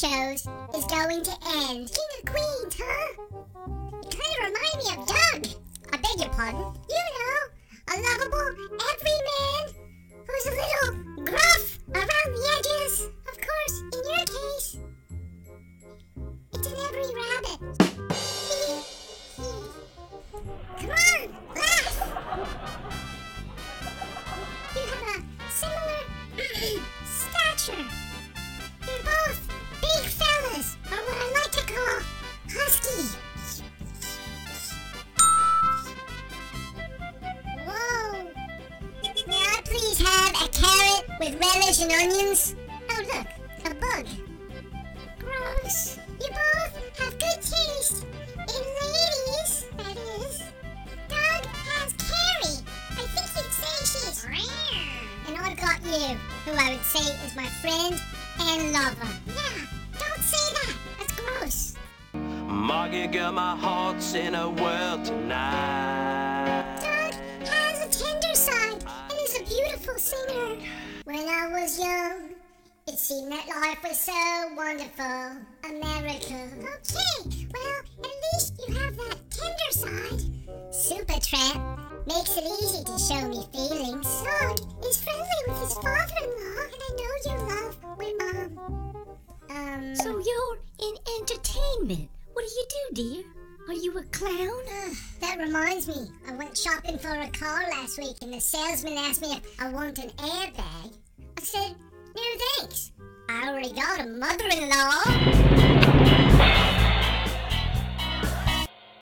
shows is going to end. King of Queens, huh? You kind of remind me of Doug. I beg your pardon. A carrot with relish and onions? Oh, look, a bug. Gross. You both have good taste. In ladies, that is. Doug has Carrie. I think you'd say she's rare. And I've got you, who I would say is my friend and lover. Yeah, don't say that. That's gross. Margie girl, my heart's in a whirl tonight. Singer. When I was young, it seemed that life was so wonderful. America. Okay, well, at least you have that tender side. Supertramp makes it easy to show me feelings. Doug is friendly with his father-in-law, and I know you love my mom. Um. So you're in entertainment. What do you do, dear? Are you a clown? Uh, that reminds me, I went shopping for a car last week and the salesman asked me if I want an airbag. I said, no thanks. I already got a mother-in-law.